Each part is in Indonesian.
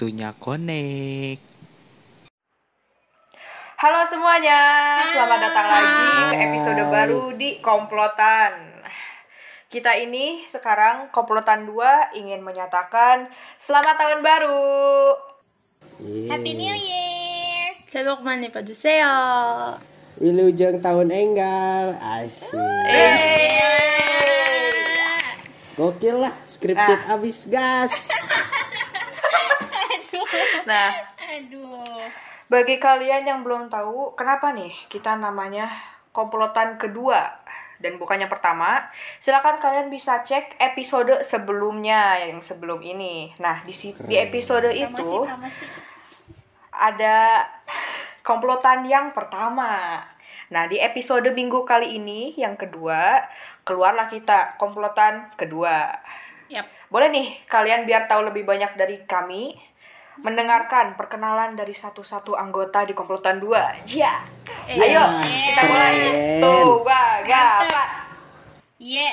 waktunya konek. Halo semuanya, selamat datang lagi ke episode baru di Komplotan. Kita ini sekarang Komplotan 2 ingin menyatakan selamat tahun baru. Yeay. Happy New Year. Sebok mani paduseo. Wilujeng tahun enggal. Asik. Oke Gokil lah, scripted nah. abis gas. Nah, Aduh. bagi kalian yang belum tahu kenapa nih kita namanya Komplotan kedua dan bukan yang pertama, silakan kalian bisa cek episode sebelumnya yang sebelum ini. Nah, di si- di episode itu ada komplotan yang pertama. Nah, di episode minggu kali ini yang kedua, keluarlah kita komplotan kedua. Yap. Boleh nih kalian biar tahu lebih banyak dari kami mendengarkan perkenalan dari satu-satu anggota di komplotan 2. Ya. Ayo, kita mulai. Tuh, gak, gak, Ye.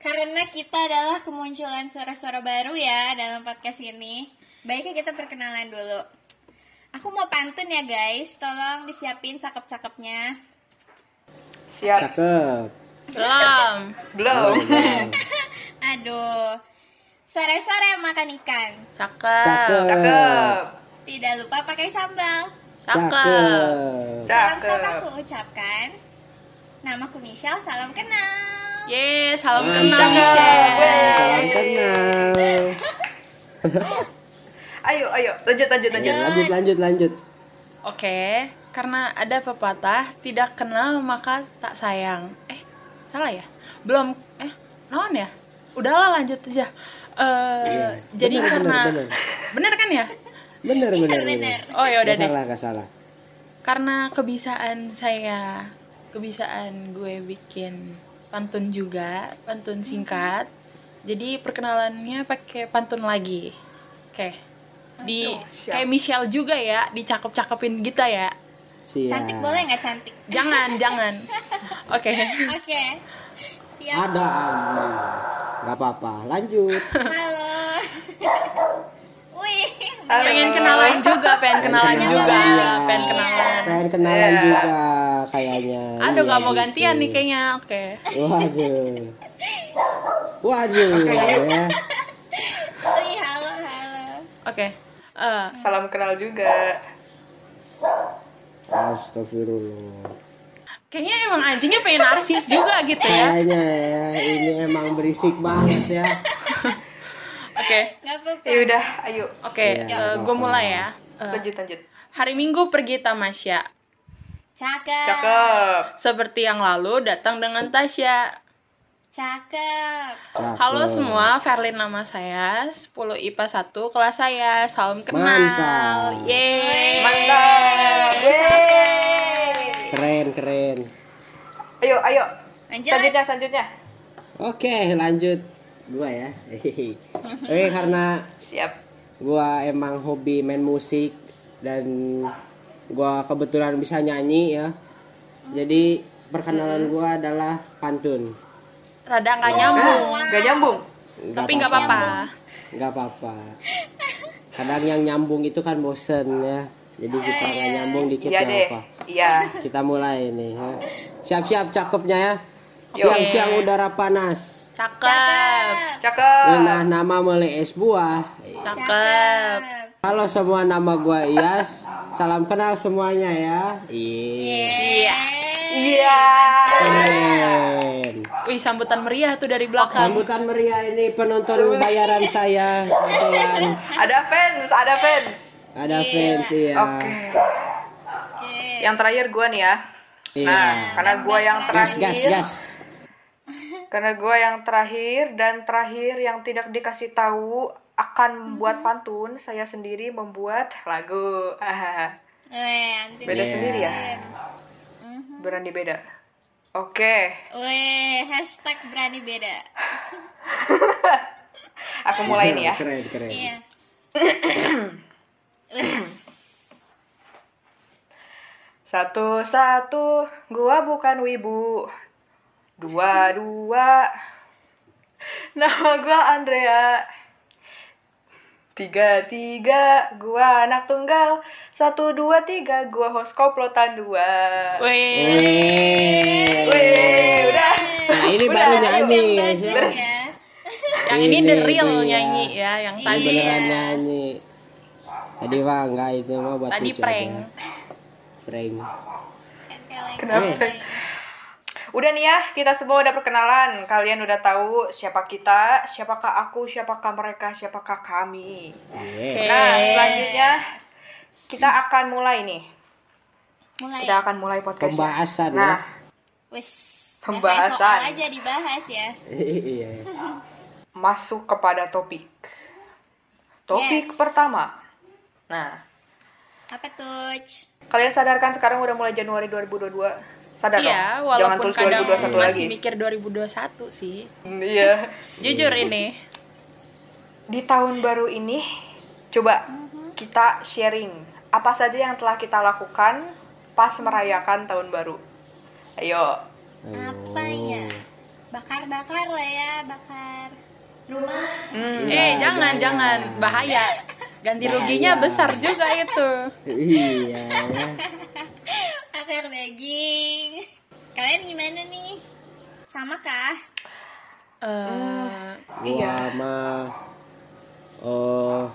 Karena kita adalah kemunculan suara-suara baru ya dalam podcast ini. Baiknya kita perkenalan dulu. Aku mau pantun ya guys, tolong disiapin cakep-cakepnya. Siap. Cakep Belum. Belum. Aduh. Sore-sore makan ikan. Cakep. Cakep Cakep. Tidak lupa pakai sambal. Cakep. Salam Cakep. sama aku ucapkan. Namaku Michelle, salam kenal. Ye, salam Mantap. kenal Michelle. Salam kenal Ayo, ayo, lanjut, lanjut, lanjut. Lanjut lanjut lanjut Oke, karena ada pepatah tidak kenal maka tak sayang. Eh, salah ya? Belum eh non ya? Udahlah lanjut aja. Eh, Iya. jadi Bener, karena bener, bener kan ya? Bener bener bener. bener Oh ya udah deh. salah gak salah Karena kebiasaan saya, kebiasaan gue bikin pantun juga, pantun singkat. Jadi perkenalannya pakai pantun lagi. Oke. Di Aduh, siap. kayak Michelle juga ya, dicakep-cakepin kita ya. Siap Cantik boleh nggak cantik? Jangan, jangan. Oke. Oke. Siap. Ada Gak apa-apa lanjut Halo. Wih. Halo. Pengen kenalan juga, pengen kenalan Pengen juga, kenalan. pengen kenalan. Pengen kenalan Iya. juga kayaknya Aduh, Iya, gak mau gitu. gantian nih kayaknya. Oke. Waduh Waduh ya Wih, halo, halo. Oke. Eh, Salam kenal juga. Astagfirullah kayaknya emang anjingnya pengen narsis juga gitu ya. Kayaknya ya ini emang berisik banget ya Oke. Apa-apa. Ya udah, ayo. Oke, Iya, gue apa-apa. mulai ya. Eh, Lanjut, lanjut. hari Minggu pergi tamasya. Cakep. Cakep. Seperti yang lalu datang dengan Tasya. Cakep. Cakep. Halo semua, Verlin nama saya, 10 IPA 1 kelas saya. Salam kenal. Mantap. Yeay. Mantap. Yeay. Keren keren Ayo, ayo. Lanjut. Selanjutnya, selanjutnya. Oke lanjut Gua ya Oke karena Siap. gua emang hobi main musik Dan gua kebetulan bisa nyanyi ya Jadi perkenalan gua adalah pantun Rada nggak nyambung, Gak nyambung. tapi nggak apa-apa. Gak apa-apa Kadang yang nyambung itu kan bosen ya Jadi kita nggak nyambung dikit Iya deh. apa Iya. Kita mulai nih ya. Siap-siap cakepnya ya. Siang-siang udara panas Cakep. Cakep. Nah nama mulai es buah Cakep. Halo semua nama gua Iyas Salam kenal semuanya ya Iya Iya. Iya. Wih, sambutan meriah tuh dari belakang. Sambutan meriah ini penonton bayaran saya Kebetulan Ada fans, ada fans. Ada fans iya Oke. Yang terakhir gua nih ya. Iya Nah, karena gua yang Gas terakhir. gas gas Karena gua yang terakhir dan terakhir yang tidak dikasih tahu akan membuat pantun, saya sendiri membuat lagu. Anti. beda Iya. sendiri ya. Berani beda. Oke, Wih, hashtag berani beda. aku mulai nih ya. Keren keren Iya. Wih, Satu-satu, gua bukan wibu. Dua-dua, nama gua Andrea. Tiga, tiga, gua anak tunggal. Satu, dua, tiga, gua host komplotan dua. Wih, Wih, udah. Nah, ini Udah, baru nyanyi. Bagus ya. ya. yang ini Ini the real nyanyi ya, yang tadi Beneran nyanyi. Tadi mah enggak itu mah buat tadi lucu prank. aja. Prank. Kenapa? Udah nih ya, kita semua udah perkenalan. Kalian udah tahu siapa kita, siapakah aku, siapakah mereka, siapakah kami. Yes. Nah, selanjutnya kita akan mulai nih. Mulai. Kita akan mulai podcast. Pembahasan Nah, Wis. Pembahasan. Aja dibahas ya. Iya. masuk kepada topik. Topik Yes. pertama. Nah, Apa tuh? kalian sadarkan sekarang udah mulai Januari 2022? Sadar Iya, dong. Jangan walaupun tulis kadang 2021 masih lagi. mikir 2021 sih. Hmm, Iya. Jujur ini. Di tahun baru ini, coba kita sharing apa saja yang telah kita lakukan pas merayakan tahun baru. Ayo. Apa ya? Bakar-bakar lah ya, bakar rumah. Hmm, Eh, jangan, jangan, bahaya. Ganti ruginya Bahaya. besar juga itu. Iya. Bakar daging. Kalian gimana nih? Sama kah? Eh, Gua mah oh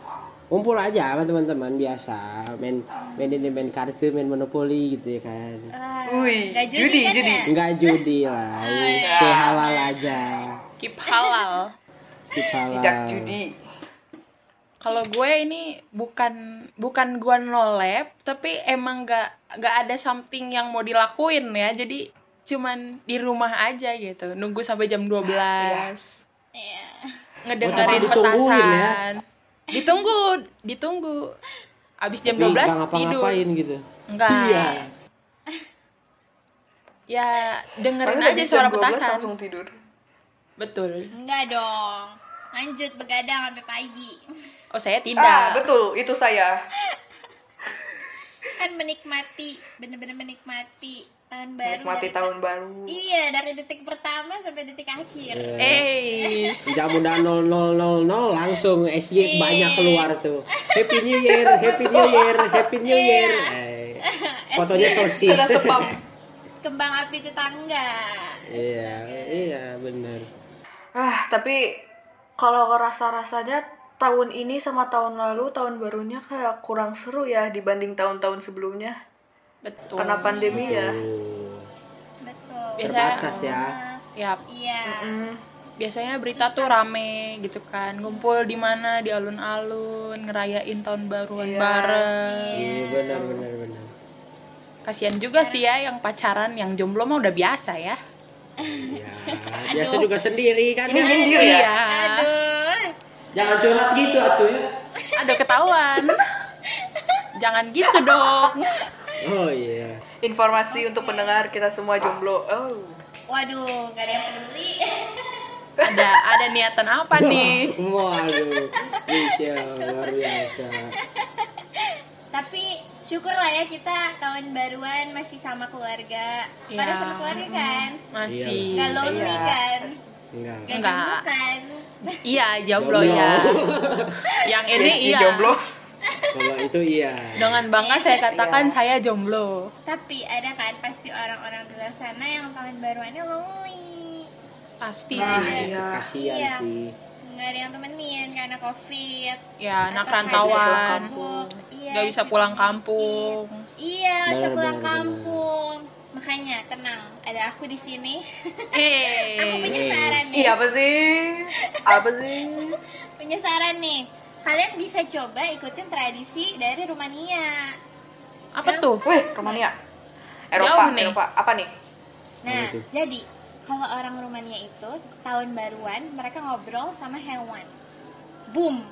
kumpul aja sama teman-teman biasa main main ini main kartu main monopoli gitu ya kan Ah, Wih, nggak judi, kan judi. ya? enggak judi lah stay halal aja keep halal. keep halal Tidak judi. Kalau gue ini bukan bukan gue nolep, tapi emang gak gak ada something yang mau dilakuin ya. Jadi cuman di rumah aja gitu, nunggu sampai jam 12 Iya. ngedengerin Oh, ditungguin ya? petasan. Ditunggu, ditunggu. Abis jam 12 nggak tidur. gitu Enggak. Iya. Ya dengerin Padahal aja suara jam 12 petasan. langsung tidur. Betul. Enggak dong. Lanjut begadang sampai pagi. Oh, saya tidak. Ah, betul, itu saya. Kan menikmati, bener-bener menikmati tahun baru. Menikmati tahun baru. Iya, dari detik pertama sampai detik akhir. Eh, jam udah 0000 langsung SY banyak keluar tuh Happy New Year Happy New Year Happy New Year eh, fotonya sosis. Kembang api tetangga. iya iya bener Ah, tapi kalau rasa-rasanya tahun ini sama tahun lalu, tahun barunya kayak kurang seru ya dibanding tahun-tahun sebelumnya. betul. Karena pandemi ya. Betul. Biasa- terbatas ya Ya, Iya. Mm, biasanya berita tuh rame gitu kan ngumpul di mana di alun-alun ngerayain tahun baruan Iya. bareng iya benar benar benar kasihan juga sih ya yang pacaran yang jomblo mah udah biasa ya Iya, biasa juga sendiri kan. Ini nyindir ya? iya Aduh. Jangan curhat gitu atuh ya. ada ketahuan jangan gitu dong Oh iya. Informasi untuk pendengar kita semua jomblo. Oh. Waduh, gak ada yang peduli. ada ada niatan apa nih Waduh. Bisa luar biasa. Tapi syukur lah ya kita tahun baruan masih sama keluarga. Pada Iya. sama keluarga kan? masih Gak lonely Iya. kan? Enggak. Gak Enggak. kan? iya jomblo Jomblo. ya yang ini Si iya jomblo. Kalau itu iya. dengan bangga saya katakan Iya. saya jomblo Tapi ada kan pasti orang-orang di luar sana yang tahun baruannya lonely. pasti Nah, sih iya. Kasihan Iya. sih. Nggak ada yang temenin karena covid. ya anak rantauan kampung. Iya, nggak bisa pulang kampung Iya, nggak bisa Benar, pulang kampung. Makanya tenang, ada aku di sini. eh aku punya saran nih. Iya apa sih? Apa sih? Punya saran nih. Kalian bisa coba ikutin tradisi dari Rumania. apa tuh Wih, Romania. Eropa, Jauh nih. Eropa. Apa nih? Nah, jadi kalau orang Rumania itu tahun baruan mereka ngobrol sama hewan. Boom.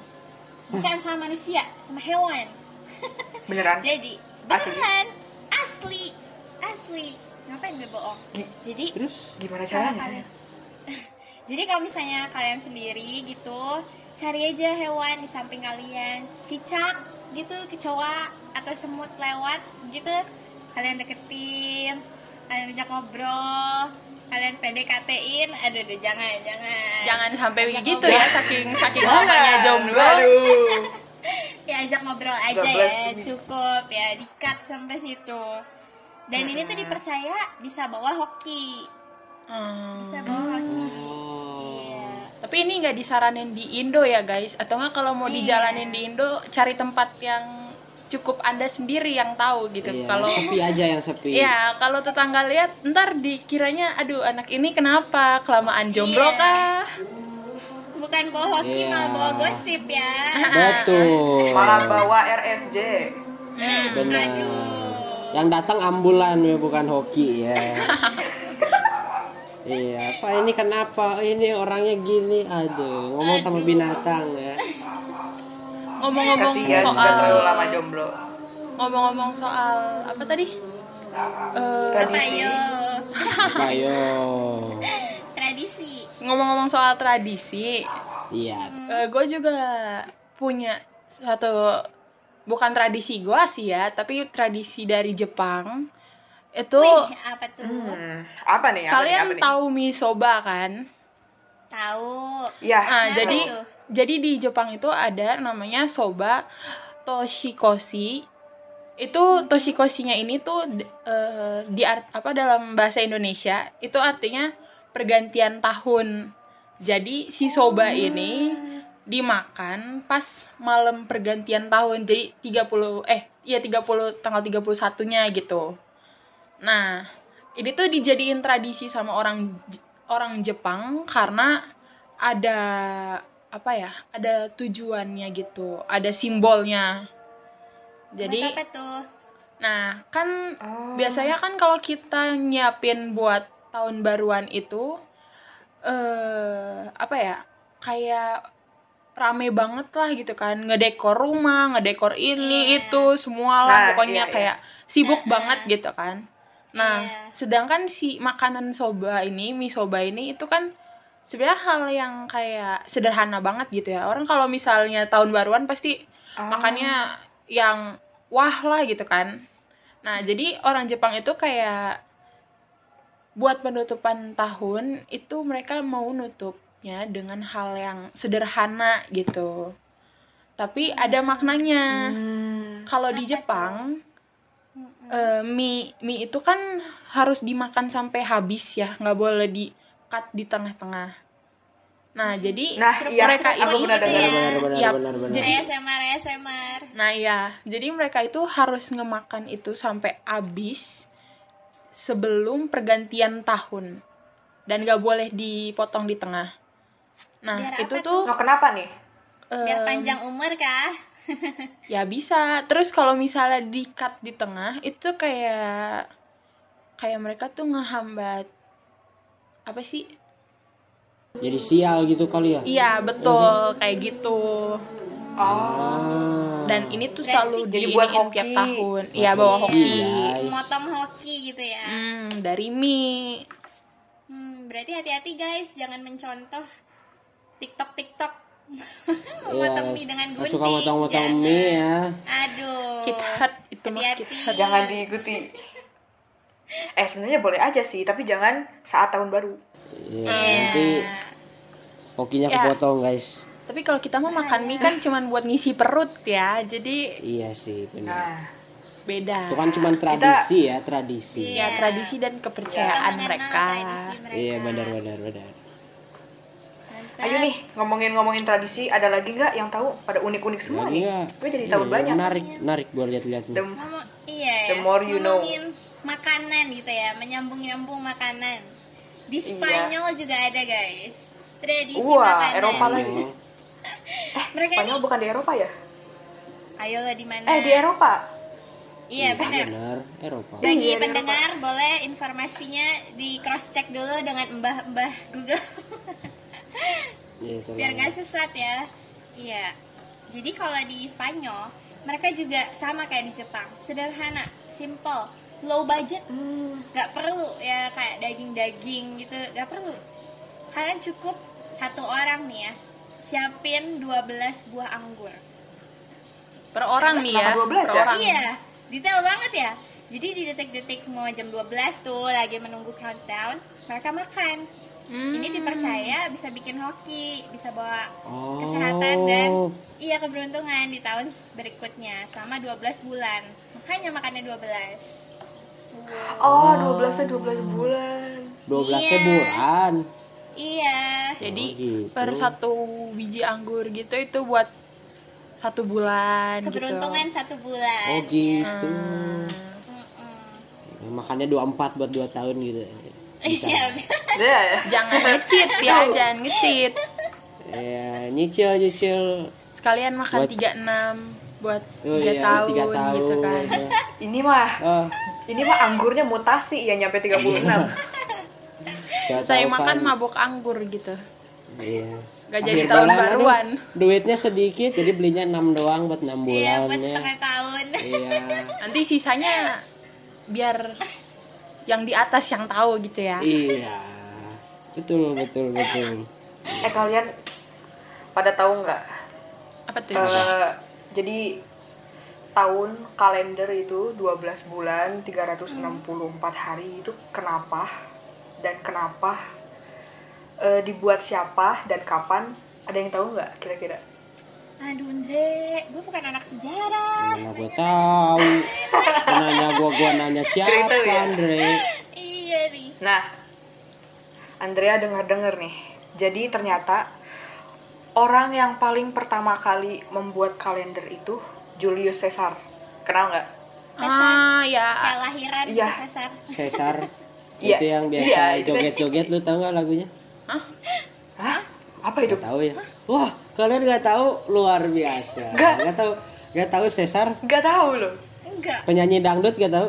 Bukan sama manusia, sama hewan. Beneran? Jadi, beneran asli. Asli. Ngapain gue bohong? Gi- Jadi, Terus Gimana caranya? kalian- Jadi kalau misalnya kalian sendiri gitu, cari aja hewan di samping kalian, cicak gitu, kecoa atau semut lewat gitu, kalian deketin, kalian ajak ngobrol, kalian PDKT-in, aduh, aduh jangan, jangan. jangan sampai Ajak begitu ngobrol. ya saking saking lamanya jomblo Waduh. ngajak ngobrol aja 19 ya cukup ya di cut sampai situ dan ini Hmm. tuh dipercaya bisa bawa hoki Hmm. bisa bawa hoki iya Tapi ini nggak disaranin di Indo ya guys, atau nggak kalau mau Iya. dijalanin di Indo cari tempat yang cukup anda sendiri yang tahu gitu. Iya, Kalau sepi aja yang sepi. ya kalau tetangga lihat, ntar dikiranya, aduh anak ini kenapa kelamaan jomblo Iya. kah? bukan bawa hoki Iya. malah bawa gosip ya Betul. Malah bawa RSJ. Benar. Yang datang ambulan ya bukan hoki ya. iya, apa ini kenapa? Ini orangnya gini. Aduh, ngomong sama binatang ya. Ngomong-ngomong Kasihan sudah terlalu soal lama jomblo. ngomong-ngomong soal apa tadi? Eh, Tradisi. ayo Ayo. tradisi ngomong-ngomong soal tradisi, Iya. gue juga punya satu bukan tradisi gue sih ya, tapi tradisi dari Jepang. Itu Wih, apa tuh Hmm, apa nih? Apa kalian nih, apa nih? tahu mie soba kan? tahu Ya. Nah, Kenapa jadi tuh? jadi di Jepang itu ada namanya soba toshikoshi. Itu toshikoshinya ini tuh eh, di art, apa dalam bahasa Indonesia itu artinya pergantian tahun. Jadi si soba ini dimakan pas malam pergantian tahun. Jadi 30 eh iya 30 tanggal 31-nya gitu. Nah, ini tuh dijadiin tradisi sama orang orang Jepang karena ada apa ya? Ada tujuannya gitu, ada simbolnya. Jadi, apa tuh nah kan Oh. biasanya kan kalau kita nyiapin buat tahun baruan itu eh apa ya? Kayak rame banget lah gitu kan ngedekor rumah ngedekor ini Iya. itu semua lah Nah, pokoknya iya, iya. kayak sibuk banget gitu kan nah Iya. sedangkan si makanan soba ini mie soba ini itu kan sebenarnya hal yang kayak sederhana banget gitu ya orang kalau misalnya tahun baruan pasti Ah. makannya yang wah lah gitu kan nah jadi orang Jepang itu kayak buat penutupan tahun itu mereka mau nutupnya dengan hal yang sederhana gitu tapi ada maknanya Hmm. kalau di Jepang eh, mie mie itu kan harus dimakan sampai habis ya nggak boleh di cut di tengah-tengah nah jadi Nah, iya, mereka benar gitu dengar. ya. Benar benar Yap. benar benar. Jadi- ASMR ASMR Nah iya, jadi mereka itu harus ngemakan itu sampai habis sebelum pergantian tahun dan gak boleh dipotong di tengah. Nah Biar itu tuh Oh, kenapa nih? biar em, panjang umur kah ya bisa. Terus kalau misalnya di cut di tengah itu kayak kayak mereka tuh ngehambat apa sih? Jadi sial gitu kali ya. Iya betul kayak gitu. Oh. Dan ini tuh selalu jadi buat diiniin tiap hoki. tahun. Iya bawa Iya. hoki. Guys. motong hoki gitu ya Hmm, dari mie. Hmm, berarti hati-hati guys, jangan mencontoh TikTok TikTok. Iya, Memotong mie dengan gunting. Suka motong-motong mie ya. Aduh. Kit hurt itu hurt. Jangan diikuti. Eh, sebenarnya boleh aja sih, tapi jangan saat tahun baru. Iya, nanti hokinya Ya. kepotong guys. Tapi kalau kita mau makan mie kan cuman buat ngisi perut ya, jadi Iya sih benar. Nah, beda. Itu kan cuma tradisi ya, tradisi. ya tradisi dan Kita kepercayaan mengenal mereka. mereka. Iya benar benar benar. Ayo nih ngomongin-ngomongin tradisi, ada lagi nggak yang tahu? Pada unik-unik semua nih. Iya. Gue jadi tahu Iya, banyak. Menarik, menarik gua lihat-lihat. The, Ngomong, iya ya. The more you know. Makanan gitu ya, menyambung-nyambung makanan. Di Iya. Spanyol juga ada guys. Tradisi Wah, makanan. Eropa lagi. Oh, Mereka Spanyol ini, bukan di Eropa ya? ayolah di mana? Eh, di Eropa. Iya benar. benar, Eropa. Iya, Bagi di pendengar boleh informasinya di cross check dulu dengan mbah-mbah Google Itu biar nggak sesat ya. Iya. Jadi kalau di Spanyol mereka juga sama kayak di Jepang, sederhana, simple, low budget, Hmm. nggak perlu ya kayak daging-daging gitu, nggak perlu. Kalian cukup satu orang nih ya, siapin 12 buah anggur. Per orang nih ya. Kenapa 12 per ya? orang. Iya, detail banget ya. Jadi di detik-detik mau jam 12 tuh lagi menunggu countdown, mereka makan Hmm. Ini dipercaya bisa bikin hoki, bisa bawa Oh. kesehatan dan iya keberuntungan di tahun berikutnya selama 12 bulan. Makanya makannya 12. Oh, 12 12 bulan. 12 Iya. bulan. Iya. Jadi Oh, gitu. per satu biji anggur gitu itu buat satu bulan Keberuntungan satu bulan. Oh gitu. Mm-mm. Makannya 24 buat 2 tahun gitu. Bisa. Iya. Iya ya. gitu. Jangan ngecit ya, jangan ngecit. Ya, nyicil nyicil. Sekalian makan Buat- 36 buat Oh 3 iya, tahun, tiga tahun. gitu kan. Ini mah Oh, ini mah anggurnya mutasi ya nyampe 36. siapa Saya makan kan. mabok anggur gitu. Iya. Gak jadi tahun bulan, aduh, baruan. duitnya sedikit jadi belinya 6 doang buat 6 Iya, buat setengah tahun. Iya. Nanti sisanya biar yang di atas yang tahu gitu ya. Iya. Betul, betul, betul. eh kalian pada tahu nggak? Apa tuh? Eh, jadi tahun kalender itu 12 bulan 364 hari itu kenapa dan kenapa eh, dibuat siapa dan kapan ada yang tahu nggak kira-kira Aduh, Andre, gue bukan anak sejarah. Mana gue tahu. Nanya gua gua nanya siapa? Andre? Iya nih. nah Andrea dengar-dengar nih jadi ternyata orang yang paling pertama kali membuat kalender itu Julius Caesar kenal nggak Ah, ya. Kayak lahiran Iya. Cesar. Cesar. Iya. Itu yang biasa Iya, itu. joget-joget lu tahu nggak lagunya? Hah? apa itu Gak tahu ya. Wah, kalian nggak tahu luar biasa. Nggak. Nggak tahu nggak tahu Cesar nggak tahu loh Enggak. penyanyi dangdut nggak tahu?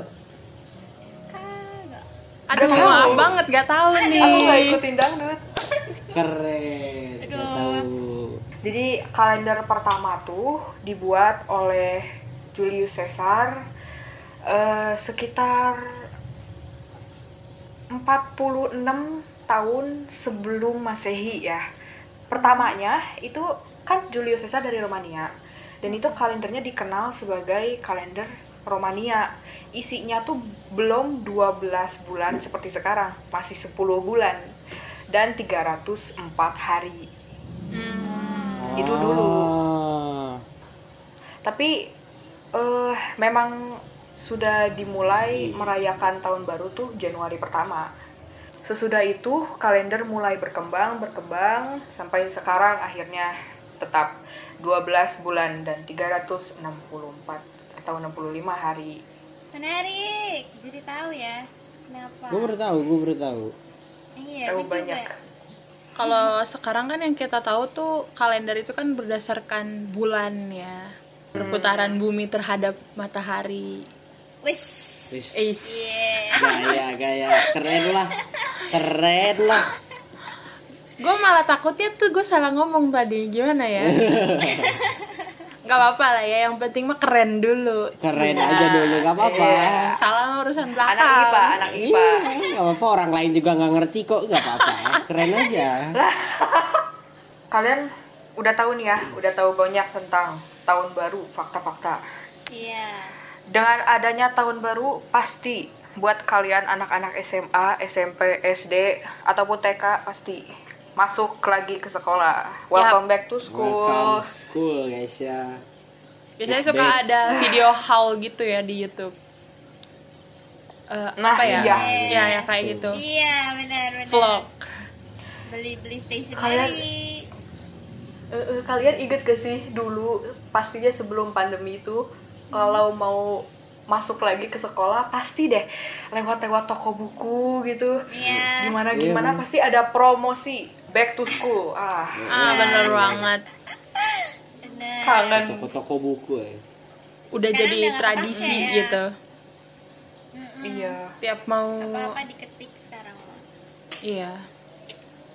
Aduh, tahu. maaf banget gak tahu nih. aku nggak ikutin dangdut Keren. Aduh. tahu. Jadi kalender pertama tuh dibuat oleh Julius Caesar eh, sekitar 46 tahun sebelum Masehi ya. Pertamanya itu kan Julius Caesar dari Romania dan itu kalendernya dikenal sebagai kalender Romania. Isinya tuh belum 12 bulan seperti sekarang, masih 10 bulan dan 304 hari. Itu dulu. Ah. Tapi eh memang sudah dimulai merayakan tahun baru tuh Januari pertama. Sesudah itu kalender mulai berkembang, berkembang sampai sekarang akhirnya tetap 12 bulan dan 364 atau 65 hari. Menarik. Jadi tahu ya. Kenapa? Gue baru tahu, gue baru tahu. Iya, Tahu banyak. Kalau sekarang kan yang kita tahu tuh kalender itu kan berdasarkan bulan ya. Perputaran bumi terhadap matahari. Wis. Wis. Is. Iya. Gaya, gaya, keren lah, keren lah. Gue malah takutnya tuh gue salah ngomong tadi. Gimana ya? Gak apa-apa lah ya, yang penting mah keren dulu. Keren Sudah. aja dulu, gak apa-apa. Salah mah urusan belakang. Anak IPA, anak IPA. Iya, gak apa-apa. Orang lain juga gak ngerti kok, gak apa-apa. Keren aja. Kalian udah tahu nih ya, udah tahu banyak tentang tahun baru, fakta-fakta. Iya. Dengan adanya tahun baru, pasti buat kalian anak-anak SMA, SMP, SD, ataupun TK pasti masuk lagi ke sekolah. Welcome back to school. Welcome school guys ya. Biasanya Next suka day. ada video haul gitu ya di YouTube. Eh, Nah, apa ya? iya. Ya, ya kayak gitu. Iya, benar benar. Vlog. Beli-beli stationery. Kalian- Eh, eh, kalian inget gak sih dulu pastinya sebelum pandemi itu kalau mau masuk lagi ke sekolah pasti deh lewat-lewat toko buku gitu Iya. gimana gimana pasti ada promosi back to school ah Ah, bener banget. Kangen Toko-toko buku ya. Udah Sekarang jadi tradisi ya. gitu. iya Tiap mau Apa-apa diketik sekarang. iya.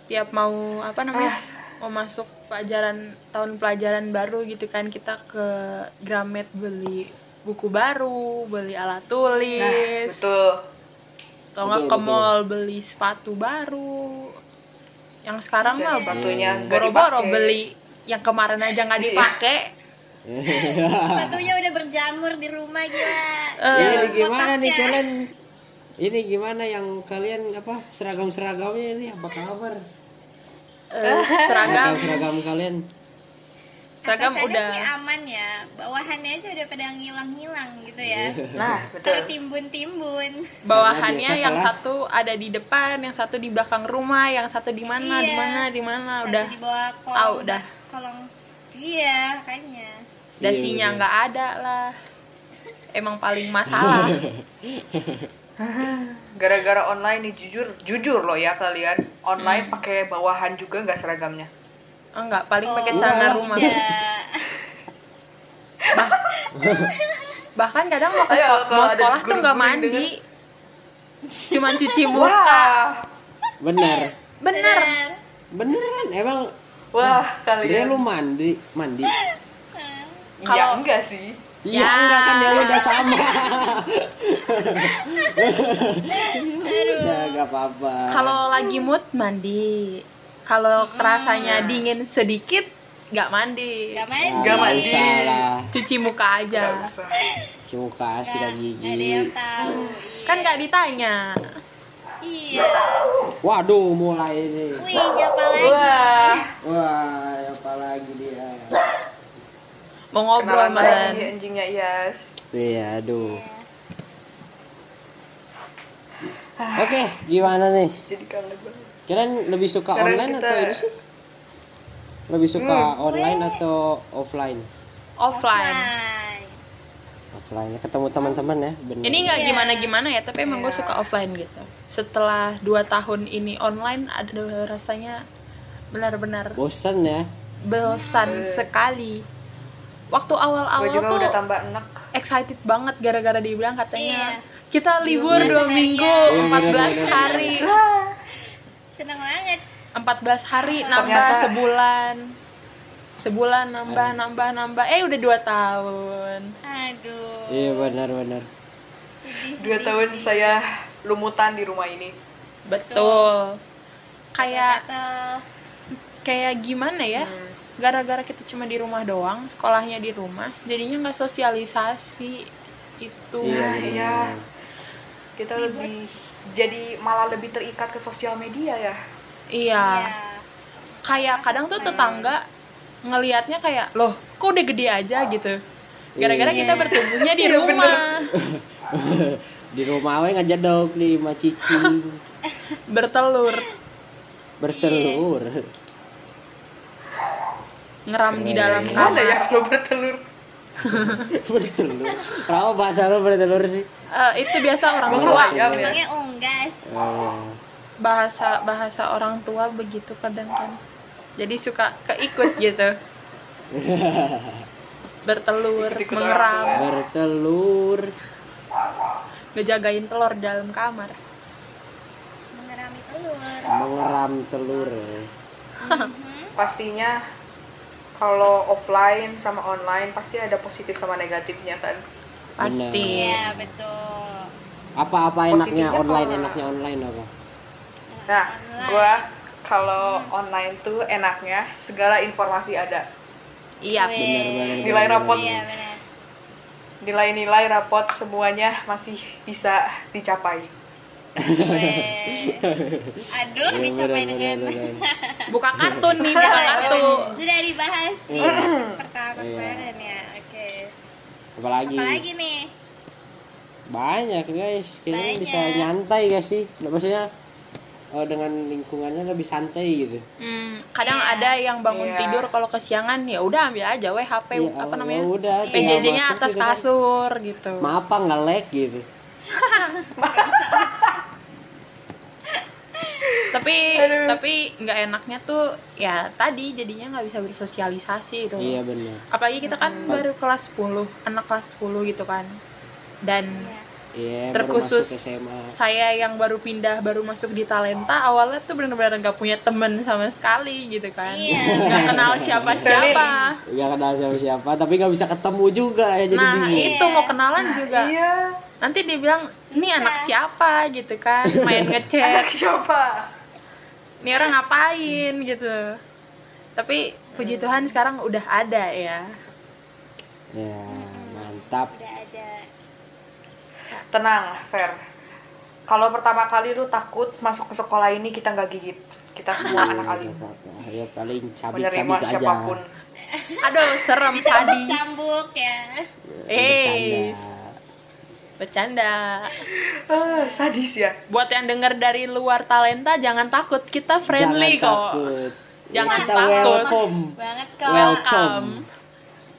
Tiap mau apa namanya? Ah. Mau masuk pelajaran tahun pelajaran baru gitu kan kita ke Gramet beli buku baru, beli alat tulis. nah betul Atau nggak ke mall beli sepatu baru. Yang sekarang mah sepatunya nggak boro-boro beli. Yang kemarin aja nggak Iya. dipakai. Sepatunya udah berjamur di rumah gila. Eh, Jadi gimana nih kalian ini gimana yang kalian apa seragam seragamnya ini? Apa kabar? Eh, seragam seragam kalian seragam Atasannya udah sih aman ya bawahannya aja udah pada ngilang-ngilang gitu ya Nah, betul. tertimbun-timbun bawahannya Karena biasa yang kelas. satu ada di depan yang satu di belakang rumah yang satu di mana di Iya. mana di mana udah di bawah kolong tahu dah. kolong iya kayaknya dasinya Iya, nggak ada lah emang paling masalah Gara-gara online nih jujur, jujur loh ya kalian. Online pakai bawahan juga nggak seragamnya. Enggak. Paling pakai Oh, celana rumah. Tidak bahkan kadang mau ke Ayo, sekolah, mau sekolah tuh nggak guru-guru yang mandi. cuman cuci muka. Wah, bener. Bener. Beneran emang. Wah dia kalian. lu mandi mandi. Ya Kalau- enggak sih. Iya Ya. enggak kan ya udah sama. udah enggak apa-apa. kalau lagi mood mandi kalau kerasanya dingin sedikit nggak mandi Gak mandi Nggak mandi. Salah. cuci muka aja Nggak. Si muka sikat Nggak ada gigi. yang tahu kan nggak ditanya iya Waduh, mulai ini. wih siapa lagi Wah, Wah, apa lagi dia? mau ngobrol kenalan lagi anjingnya Iyas. Iya, aduh. Oke, gimana nih? Jadi kangen banget. Kalian lebih suka Sekarang online kita- atau ini sih? Lebih suka online atau offline? offline. Offline ketemu teman-teman ya, bener. ini nggak Iya. gimana gimana ya tapi emang gue Iya. suka offline gitu setelah dua tahun ini online ada rasanya benar-benar bosan ya. bosan sekali waktu awal-awal tuh udah tambah enak. excited banget gara-gara dibilang katanya Iya. Kita libur dua minggu Iya, 14 bener-bener. hari. Seneng banget. 14 hari nambah Ternyata- sebulan. Sebulan nambah nambah nambah. Eh udah dua tahun. Aduh. Iya benar-benar. Dua tahun saya lumutan di rumah ini. betul. Kayak kayak gimana ya? Hmm. gara-gara kita cuma di rumah doang sekolahnya di rumah jadinya nggak sosialisasi. Itu. Iya, Nah, benar. iya. Kita lebih jadi malah lebih terikat ke sosial media ya. iya. Ya kayak kadang tuh tetangga ngelihatnya kayak loh kok udah gede aja? Gitu. Gara-gara kita bertumbuhnya di Iya, rumah. di rumah we ngejedok di rumah cicing bertelur. Bertelur. ngeram di dalam Gimana kamar. ya kalau bertelur? Bertelur. Kenapa bahasa lo bertelur sih? Eh, itu biasa orang tua ya? unggas Oh. bahasa bahasa orang tua begitu kadang kan jadi suka keikut gitu bertelur Ikut-ikut mengeram Bertelur. ngejagain telur dalam kamar mengerami telur Mengeram telur. Pastinya kalau offline sama online pasti ada positif sama negatifnya kan. pasti iya betul Apa-apa enaknya Positifnya online, kalau- enaknya online apa? Nah, gua kalau online tuh enaknya segala informasi ada. iya. Benar-benar. Nilai rapot, iya benar nilai-nilai rapot semuanya masih bisa dicapai. Aduh Iya, dicapai dengan buka kartun nih buka kartun sudah dibahas di pertama Iya. kemarin ya oke Apalagi? apalagi nih Banyak guys. Kayaknya Banyak. bisa nyantai gak sih? Nah, Maksudnya oh, dengan lingkungannya lebih santai gitu. Hmm, kadang Iya. ada yang bangun Iya. tidur kalau kesiangan ya udah ambil aja weh HP Ya, apa ya namanya udah, tinggal PJJ-nya atas gitu kan. kasur gitu Maaf nggak lag gitu. tapi tapi nggak enaknya tuh ya tadi jadinya nggak bisa bersosialisasi itu Iya benar. apalagi kita kan baru kelas 10 anak kelas 10 gitu kan dan Iya. baru terkhusus saya yang baru pindah baru masuk di talenta awalnya tuh benar-benar nggak punya temen sama sekali gitu kan Iya. nggak kenal siapa siapa Gak kenal siapa siapa, tapi nggak bisa ketemu juga ya jadi nah bingung. itu mau kenalan juga Iya. nanti dia bilang ini anak siapa gitu kan main ngechat Anak siapa? Ini orang ngapain gitu tapi puji Tuhan sekarang udah ada ya Ya mantap. udah ada Tenang, Fer. Kalau pertama kali lu takut masuk ke sekolah ini kita nggak gigit. Kita semua anak alim. ya paling Menerima cabik-cabik aja siapa pun. Aduh, serem sadis. Cambuk ya. Eh, Bercanda. Ah, sadis ya. Buat yang dengar dari luar talenta jangan takut, kita friendly Jangan kok. takut. Jangan kita takut. welcome Banget kok. welcome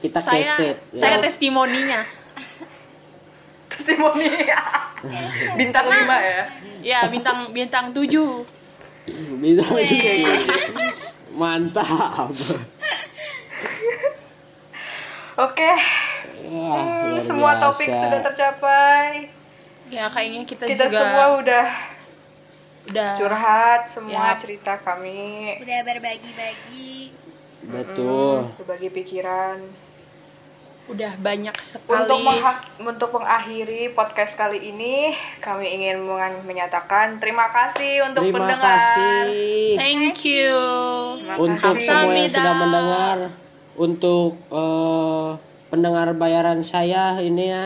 kita Saya keset saya ya. testimoninya. Testimoni. Bintang 5 ya. Ya, bintang bintang 7. Bisa mantap Oke, Wah, hmm, semua biasa. topik sudah tercapai. Ya, kayaknya kita, Kita juga semua udah udah curhat semua Ya. cerita kami, Udah berbagi-bagi. betul berbagi pikiran. udah banyak sekali. Untuk mengha- untuk mengakhiri podcast kali ini, kami ingin mengan- menyatakan terima kasih untuk terima pendengar. kasih Thank you. Terima untuk kasih. semua yang sudah mendengar untuk eh, pendengar bayaran saya ini ya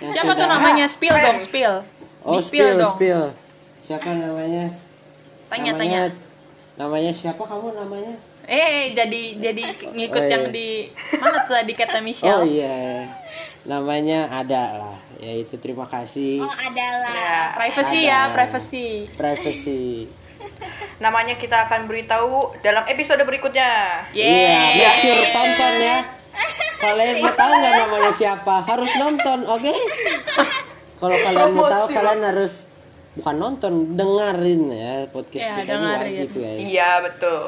Siapa tuh sudah- namanya? Spill dong, spill. oh Di spill dong. spill siapa namanya Tanya, namanya, tanya. namanya siapa kamu namanya Eh, jadi jadi ngikut Oh, iya. yang di mana tuh tadi kata oh Michelle? iya namanya ada lah yaitu terima kasih Oh adalah. Ya, Privacy Ada. ya, privacy. privacy namanya kita akan beritahu dalam episode berikutnya. Iya, Yeay. make sure tonton ya. Kalian mau tahu nggak namanya siapa? Harus nonton, oke? Kalau kalian mau tahu, kalian harus bukan nonton, dengerin ya podcast Ya, kita ini dengerin. wajib guys. Iya, betul.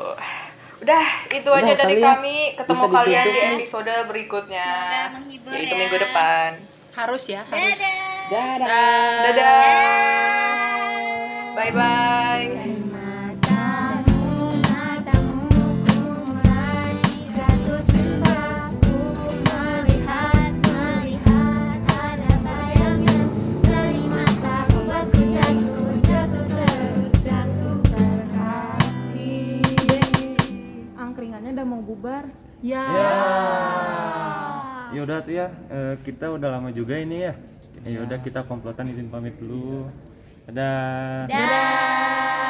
Udah, itu Udah, aja dari ya. kami. Ketemu kalian di nih. episode berikutnya. Yaitu ya. minggu depan. Harus ya, harus. Dadah. Dadah. Dadah. Bye bye. udah mau bubar. Ya. ya. yaudah tuh ya, eh, kita udah lama juga ini ya. ya. Ya udah kita komplotan izin pamit dulu. Dadah. Dadah.